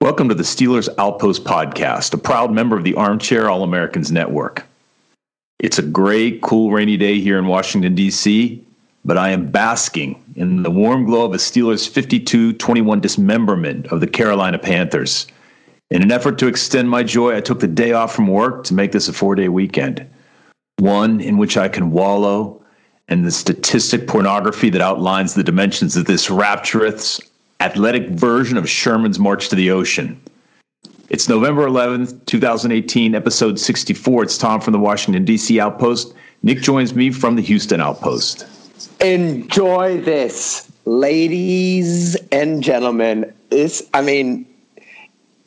Welcome to the Steelers Outpost Podcast, a proud member of the Armchair All Americans Network. It's a gray, cool, rainy day here in Washington, D.C., but I am basking in the warm glow of a Steelers 52 21 dismemberment of the Carolina Panthers. In an effort to extend my joy, I took the day off from work to make this a four day weekend, one in which I can wallow in the statistic pornography that outlines the dimensions of this rapturous, athletic version of Sherman's March to the Ocean. It's November 11th, 2018, episode 64. It's Tom from the Washington, D.C. Outpost. Nick joins me from the Houston Outpost. Enjoy this, ladies and gentlemen. This, I mean,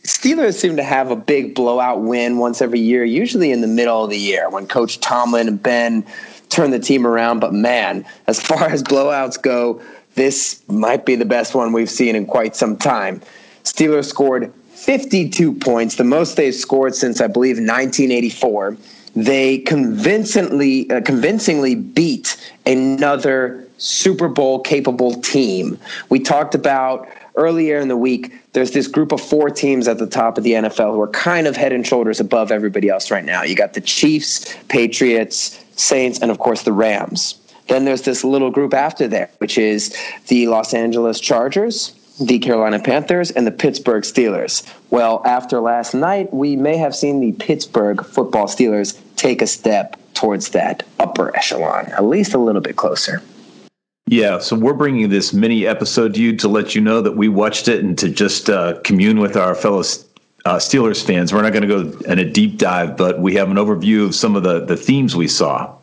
Steelers seem to have a big blowout win once every year, usually in the middle of the year when Coach Tomlin and Ben turn the team around. But man, as far as blowouts go, this might be the best one we've seen in quite some time. Steelers scored 52 points, the most they've scored since I believe 1984. They convincingly uh, convincingly beat another Super Bowl capable team. We talked about earlier in the week there's this group of four teams at the top of the NFL who are kind of head and shoulders above everybody else right now. You got the Chiefs, Patriots, Saints, and of course the Rams. Then there's this little group after there, which is the Los Angeles Chargers, the Carolina Panthers, and the Pittsburgh Steelers. Well, after last night, we may have seen the Pittsburgh football Steelers take a step towards that upper echelon, at least a little bit closer. Yeah, so we're bringing this mini episode to you to let you know that we watched it and to just uh, commune with our fellow uh, Steelers fans. We're not going to go in a deep dive, but we have an overview of some of the, the themes we saw.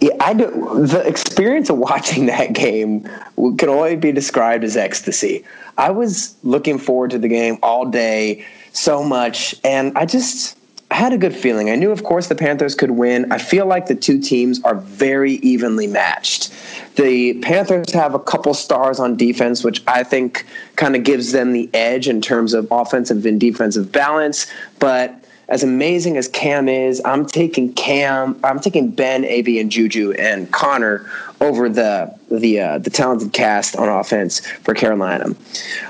Yeah, I do, the experience of watching that game can only be described as ecstasy. I was looking forward to the game all day so much, and I just I had a good feeling. I knew, of course, the Panthers could win. I feel like the two teams are very evenly matched. The Panthers have a couple stars on defense, which I think kind of gives them the edge in terms of offensive and defensive balance, but as amazing as Cam is, I'm taking Cam, I'm taking Ben, AB, and Juju and Conner over the the uh, the talented cast on offense for Carolina.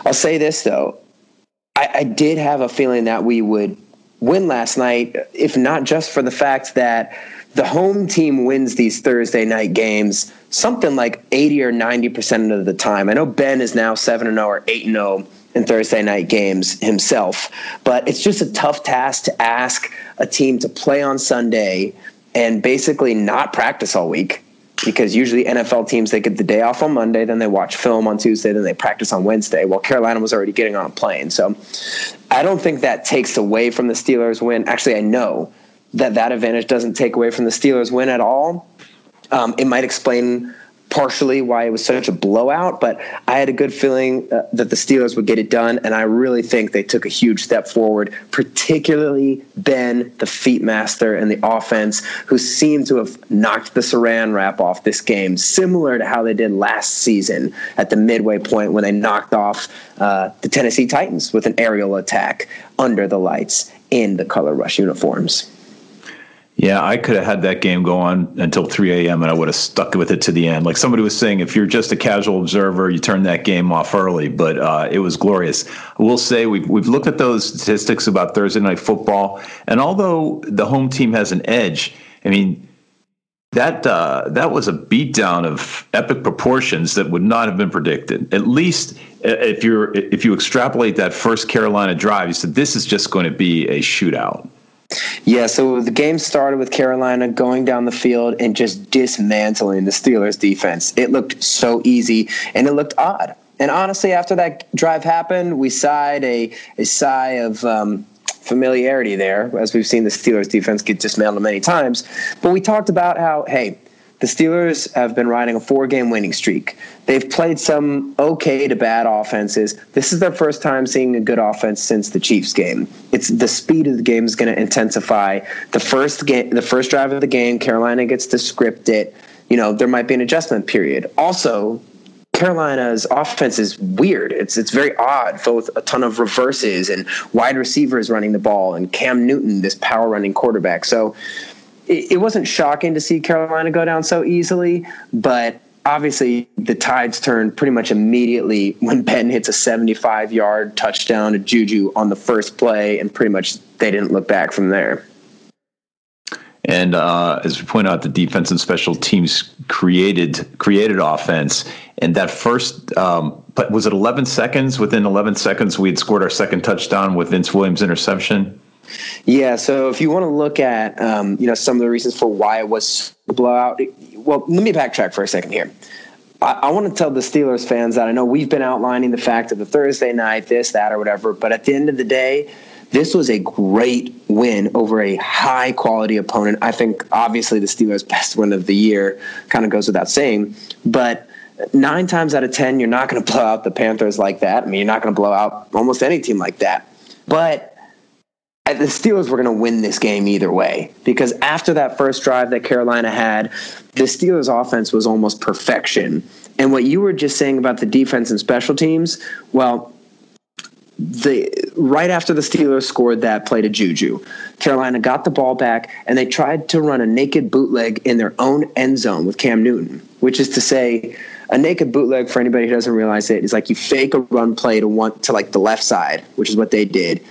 I'll say this though, I, I did have a feeling that we would win last night, if not just for the fact that the home team wins these Thursday night games something like 80 or 90% of the time. I know Ben is now 7 0 or 8 0 in Thursday night games himself. But it's just a tough task to ask a team to play on Sunday and basically not practice all week because usually NFL teams they get the day off on Monday, then they watch film on Tuesday, then they practice on Wednesday. Well, Carolina was already getting on a plane, so I don't think that takes away from the Steelers' win. Actually, I know that that advantage doesn't take away from the Steelers' win at all. Um, it might explain partially why it was such a blowout, but I had a good feeling uh, that the Steelers would get it done, and I really think they took a huge step forward, particularly Ben, the feet master, and the offense, who seemed to have knocked the saran wrap off this game, similar to how they did last season at the midway point when they knocked off uh, the Tennessee Titans with an aerial attack under the lights in the color rush uniforms. Yeah, I could have had that game go on until 3 a.m. and I would have stuck with it to the end. Like somebody was saying, if you're just a casual observer, you turn that game off early. But uh, it was glorious. I will say we've we've looked at those statistics about Thursday night football, and although the home team has an edge, I mean that uh, that was a beatdown of epic proportions that would not have been predicted. At least if you're if you extrapolate that first Carolina drive, you said this is just going to be a shootout. Yeah, so the game started with Carolina going down the field and just dismantling the Steelers defense. It looked so easy and it looked odd. And honestly, after that drive happened, we sighed a, a sigh of um, familiarity there, as we've seen the Steelers defense get dismantled many times. But we talked about how, hey, the Steelers have been riding a four game winning streak. They've played some okay to bad offenses. This is their first time seeing a good offense since the Chiefs game. It's the speed of the game is going to intensify. The first game, the first drive of the game, Carolina gets to script it. You know, there might be an adjustment period. Also, Carolina's offense is weird. It's it's very odd, with a ton of reverses and wide receivers running the ball, and Cam Newton, this power running quarterback. So it, it wasn't shocking to see Carolina go down so easily, but obviously the tides turned pretty much immediately when Ben hits a 75 yard touchdown to Juju on the first play, and pretty much they didn't look back from there. And uh, as we point out, the defense and special teams created created offense. And that first, um, but was it 11 seconds? Within 11 seconds, we had scored our second touchdown with Vince Williams' interception. Yeah. So if you want to look at, um, you know, some of the reasons for why it was a blowout, well, let me backtrack for a second here. I, I want to tell the Steelers fans that I know we've been outlining the fact of the Thursday night, this, that, or whatever, but at the end of the day, this was a great win over a high quality opponent. I think obviously the Steelers' best win of the year kind of goes without saying, but nine times out of 10, you're not going to blow out the Panthers like that. I mean, you're not going to blow out almost any team like that. But the Steelers were going to win this game either way because after that first drive that Carolina had, the Steelers' offense was almost perfection. And what you were just saying about the defense and special teams, well, the right after the Steelers scored that play to Juju, Carolina got the ball back and they tried to run a naked bootleg in their own end zone with Cam Newton, which is to say, a naked bootleg for anybody who doesn't realize it is like you fake a run play to want to like the left side, which is what they did.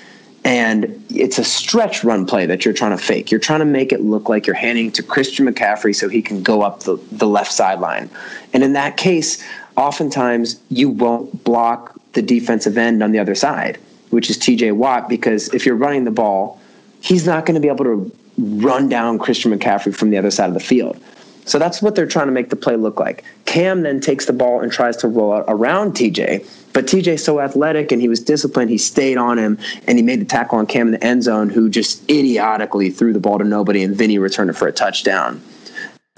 And it's a stretch run play that you're trying to fake. You're trying to make it look like you're handing to Christian McCaffrey so he can go up the, the left sideline. And in that case, oftentimes you won't block the defensive end on the other side, which is TJ Watt, because if you're running the ball, he's not going to be able to run down Christian McCaffrey from the other side of the field. So that's what they're trying to make the play look like. Cam then takes the ball and tries to roll out around TJ, but TJ's so athletic and he was disciplined. He stayed on him and he made the tackle on Cam in the end zone, who just idiotically threw the ball to nobody, and Vinny returned it for a touchdown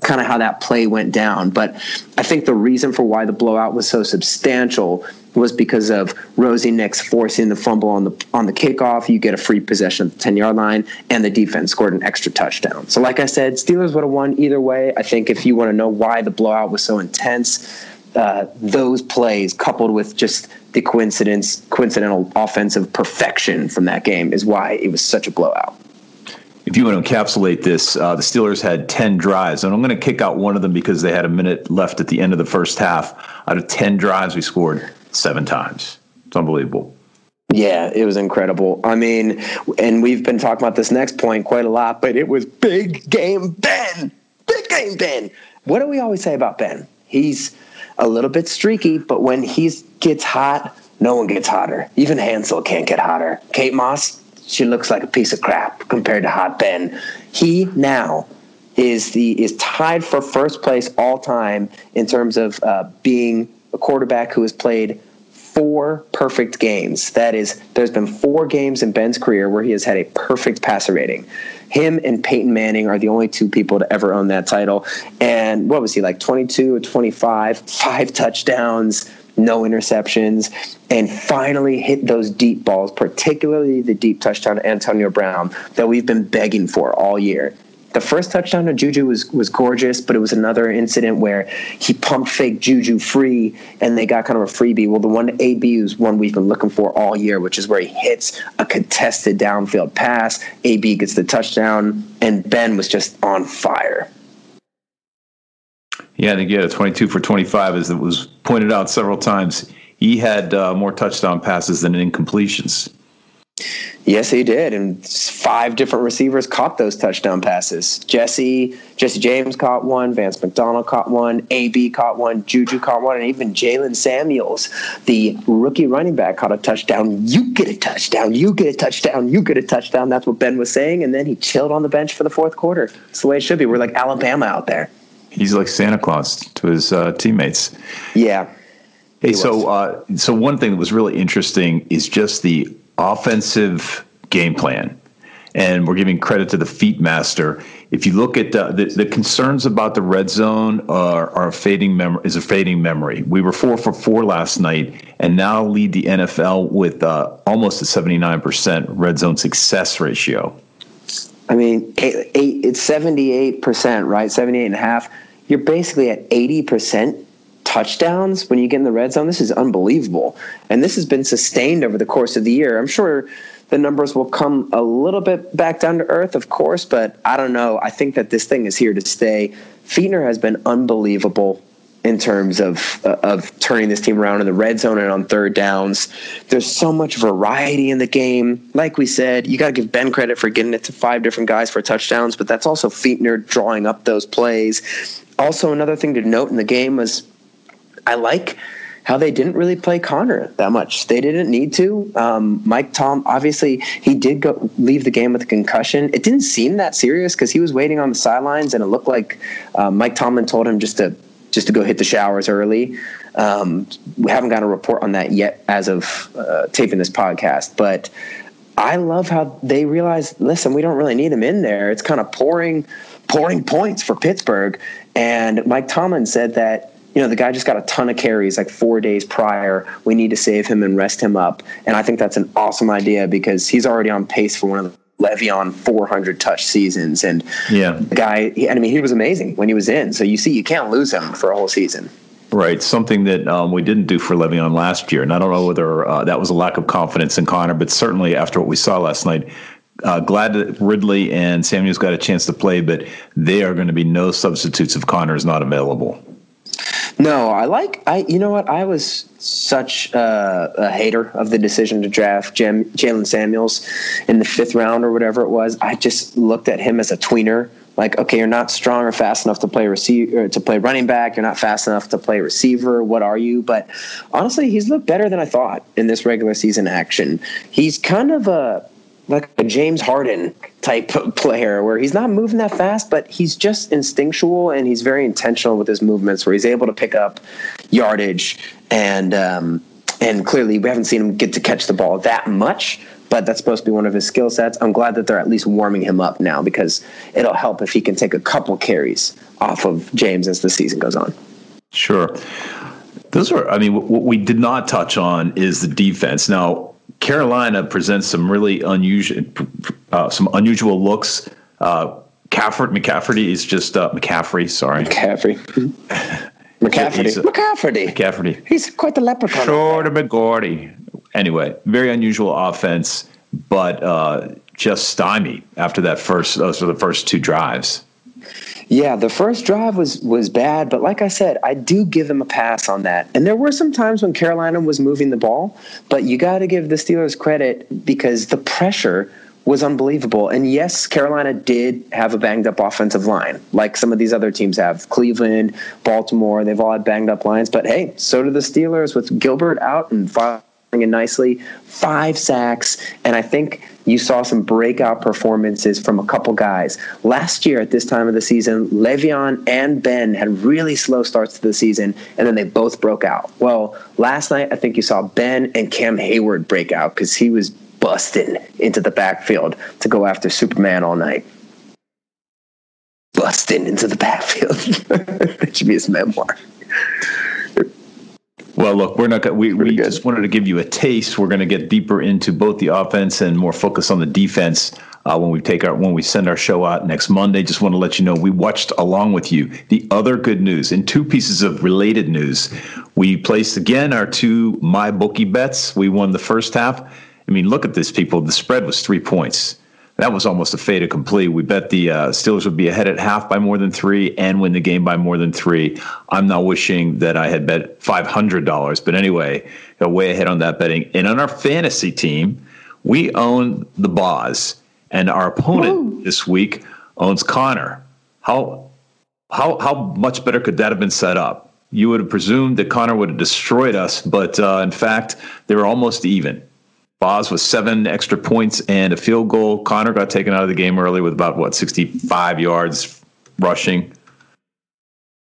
kind of how that play went down. But I think the reason for why the blowout was so substantial was because of Rosie Nix forcing the fumble on the on the kickoff. You get a free possession at the ten yard line, and the defense scored an extra touchdown. So, like I said, Steelers would have won either way. I think if you want to know why the blowout was so intense, uh, those plays coupled with just the coincidence, coincidental offensive perfection from that game is why it was such a blowout if you want to encapsulate this, uh, the Steelers had 10 drives, and I'm going to kick out one of them because they had a minute left at the end of the first half. Out of 10 drives, we scored seven times. It's unbelievable. Yeah, it was incredible. I mean, and we've been talking about this next point quite a lot, but it was big game Ben. Big game Ben. What do we always say about Ben? He's a little bit streaky, but when he gets hot, no one gets hotter. Even Hansel can't get hotter. Kate Moss, she looks like a piece of crap compared to Hot Ben. He now is the is tied for first place all time in terms of uh, being a quarterback who has played four perfect games. That is, there's been four games in Ben's career where he has had a perfect passer rating. Him and Peyton Manning are the only two people to ever own that title. And what was he like, 22 or 25, five touchdowns, no interceptions, and finally hit those deep balls, particularly the deep touchdown to Antonio Brown that we've been begging for all year. The first touchdown to Juju was was gorgeous, but it was another incident where he pumped fake Juju free, and they got kind of a freebie. Well, the one to AB is one we've been looking for all year, which is where he hits a contested downfield pass. AB gets the touchdown, and Ben was just on fire. Yeah, think yeah, 22 for 25, as it was pointed out several times. He had uh, more touchdown passes than incompletions. Yes, he did, and five different receivers caught those touchdown passes. Jesse, Jesse James caught one, Vance McDonald caught one, AB caught one, Juju caught one, and even Jaylen Samuels, the rookie running back, caught a touchdown. You get a touchdown, you get a touchdown, you get a touchdown. That's what Ben was saying, and then he chilled on the bench for the fourth quarter. It's the way it should be. We're like Alabama out there he's like Santa Claus to his uh, teammates. Yeah. Hey, so uh, so one thing that was really interesting is just the offensive game plan. and we're giving credit to the feet master. If you look at uh, the, the concerns about the red zone are, are fading mem- is a fading memory. We were four for four last night, and now lead the NFL with uh, almost a seventy nine percent red zone success ratio. I mean, eight, eight, it's seventy eight percent, right? Seventy eight and a half. You're basically at eighty percent touchdowns when you get in the red zone. This is unbelievable, and this has been sustained over the course of the year. I'm sure the numbers will come a little bit back down to earth, of course, but I don't know. I think that this thing is here to stay. Fichtner has been unbelievable in terms of uh, of turning this team around in the red zone and on third downs. There's so much variety in the game. Like we said, you got to give Ben credit for getting it to five different guys for touchdowns, but that's also Fichtner drawing up those plays. Also, another thing to note in the game was I like how they didn't really play Conner that much. They didn't need to. Um, Mike Tom, obviously, he did go leave the game with a concussion. It didn't seem that serious because he was waiting on the sidelines, and it looked like uh, Mike Tomlin told him just to just to go hit the showers early. Um, we haven't got a report on that yet as of uh, taping this podcast, but I love how they realized, listen, we don't really need him in there. It's kind of pouring pouring points for Pittsburgh. And Mike Tomlin said that you know, the guy just got a ton of carries like four days prior. We need to save him and rest him up. And I think that's an awesome idea because he's already on pace for one of the Le'Veon 400 touch seasons. And yeah, the guy, I mean, he was amazing when he was in. So you see, you can't lose him for a whole season. Right, something that um, we didn't do for Le'Veon last year, and I don't know whether uh, that was a lack of confidence in Conner, but certainly after what we saw last night, uh, glad that Ridley and Samuels got a chance to play, but they are going to be no substitutes if Conner is not available. No, I like I. You know what? I was such a hater of the decision to draft Jaylen Samuels in the fifth round or whatever it was. I just looked at him as a tweener. Like, okay, you're not strong or fast enough to play receiver to play running back. You're not fast enough to play receiver. What are you? But honestly, he's looked better than I thought in this regular season action. He's kind of a like a James Harden type player where he's not moving that fast, but he's just instinctual and he's very intentional with his movements where he's able to pick up yardage and um, and clearly we haven't seen him get to catch the ball that much, but that's supposed to be one of his skill sets. I'm glad that they're at least warming him up now because it'll help if he can take a couple carries off of James as the season goes on. Sure. Those are, I mean, what we did not touch on is the defense. Now, Carolina presents some really unusual, uh, some unusual looks. Uh, Cafford, McCaffrey is just uh, McCaffrey. Sorry, McCaffrey. McCaffrey. He's, McCaffrey. McCaffrey. He's quite the leprechaun. Short of McGordy. Anyway, very unusual offense, but uh, just stymied after that first. Those were the first two drives. Yeah, the first drive was was bad, but like I said, I do give them a pass on that. And there were some times when Carolina was moving the ball, but you got to give the Steelers credit because the pressure was unbelievable. And yes, Carolina did have a banged up offensive line, like some of these other teams have. Cleveland, Baltimore, they've all had banged up lines. But hey, so do the Steelers with Gilbert out and Feiler in nicely, five sacks, and I think you saw some breakout performances from a couple guys. Last year at this time of the season, Le'Veon and Ben had really slow starts to the season, and then they both broke out. Well, last night I think you saw Ben and Cam Heyward break out because he was busting into the backfield to go after Superman all night. Busting into the backfield. that should be his memoir. Well, look, we're not. We we good. just wanted to give you a taste. We're going to get deeper into both the offense and more focus on the defense uh, when we take our when we send our show out next Monday. Just want to let you know we watched along with you. The other good news and two pieces of related news. We placed again our two MyBookie bets. We won the first half. I mean, look at this, people. The spread was three points that was almost a fait accompli. We bet the uh, Steelers would be ahead at half by more than three and win the game by more than three. I'm not wishing that I had bet $500. But anyway, way ahead on that betting. And on our fantasy team, we own the Boz, and our opponent this week owns Conner. How, how, how much better could that have been set up? You would have presumed that Conner would have destroyed us, but uh, in fact, they were almost even. Boz with seven extra points and a field goal. Conner got taken out of the game early with about what sixty five yards rushing.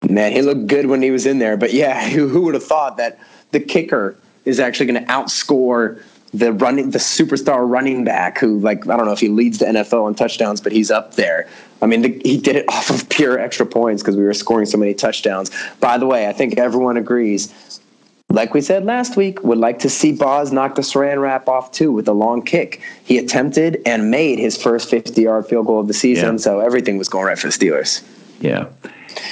Man, he looked good when he was in there. But yeah, who, who would have thought that the kicker is actually going to outscore the running the superstar running back who like I don't know if he leads the NFL in touchdowns, but he's up there. I mean, the, he did it off of pure extra points because we were scoring so many touchdowns. By the way, I think everyone agrees. Like we said last week, would like to see Boz knock the saran wrap off too with a long kick. He attempted and made his first 50 yard field goal of the season, yeah. so everything was going right for the Steelers. Yeah.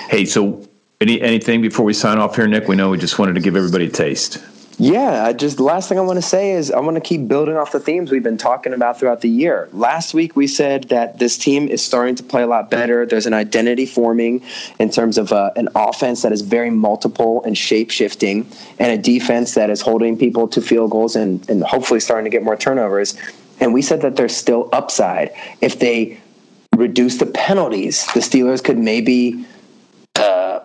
Hey, so any anything before we sign off here, Nick? We know we just wanted to give everybody a taste. Yeah, I just last thing I want to say is I want to keep building off the themes we've been talking about throughout the year. Last week we said that this team is starting to play a lot better. There's an identity forming in terms of uh, an offense that is very multiple and shape shifting, and a defense that is holding people to field goals and, and hopefully starting to get more turnovers. And we said that there's still upside if they reduce the penalties. The Steelers could maybe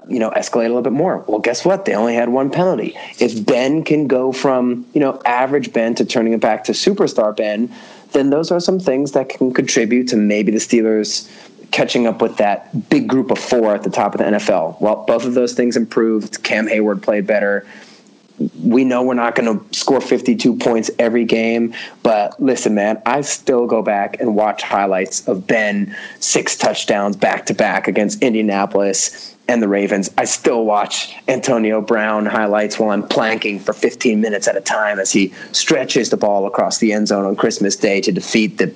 you know, escalate a little bit more. Well, guess what? They only had one penalty. If Ben can go from, you know, average Ben to turning it back to superstar Ben, then those are some things that can contribute to maybe the Steelers catching up with that big group of four at the top of the NFL. Well, both of those things improved. Cam Heyward played better. We know we're not going to score 52 points every game, but listen, man, I still go back and watch highlights of Ben six touchdowns back to back against Indianapolis and the Ravens. I still watch Antonio Brown highlights while I'm planking for 15 minutes at a time as he stretches the ball across the end zone on Christmas Day to defeat the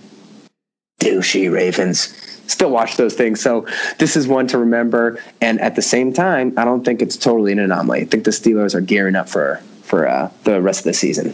douchey Ravens. Still watch those things. So this is one to remember. And at the same time, I don't think it's totally an anomaly. I think the Steelers are gearing up for for uh, the rest of the season.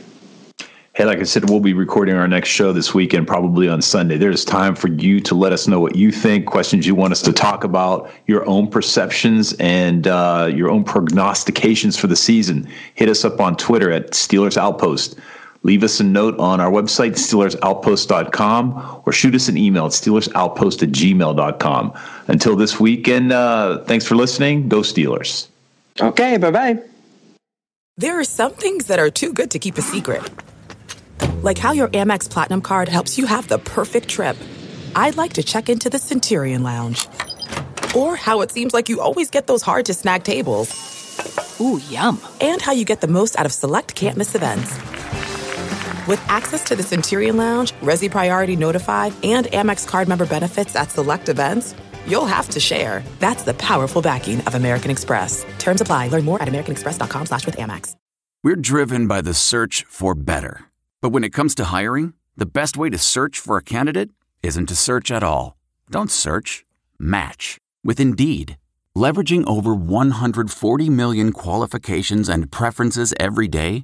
Hey, like I said, we'll be recording our next show this weekend, probably on Sunday. There's time for you to let us know what you think, questions you want us to talk about, your own perceptions, and uh, your own prognostications for the season. Hit us up on Twitter at Steelers Outpost. Leave us a note on our website, SteelersOutpost.com, or shoot us an email at SteelersOutpost at gmail.com. Until this weekend, uh, thanks for listening. Go Steelers. Okay, bye bye. There are some things that are too good to keep a secret like how your Amex Platinum card helps you have the perfect trip. I'd like to check into the Centurion Lounge. Or how it seems like you always get those hard to snag tables. Ooh, yum. And how you get the most out of select can't miss events. With access to the Centurion Lounge, Resy Priority Notified, and Amex card member benefits at select events, you'll have to share. That's the powerful backing of American Express. Terms apply. Learn more at americanexpress.com slash with Amex. We're driven by the search for better. But when it comes to hiring, the best way to search for a candidate isn't to search at all. Don't search, match with Indeed. Leveraging over 140 million qualifications and preferences every day,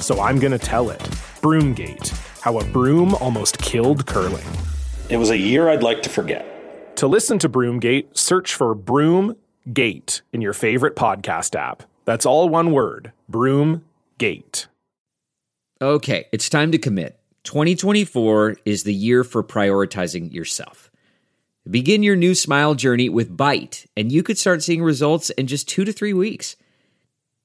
so I'm going to tell it. Broomgate How a Broom Almost Killed Curling. It was a year I'd like to forget. To listen to Broomgate, search for Broomgate in your favorite podcast app. That's all one word Broomgate. Okay, it's time to commit. 2024 is the year for prioritizing yourself. Begin your new smile journey with Byte, and you could start seeing results in just two to three weeks.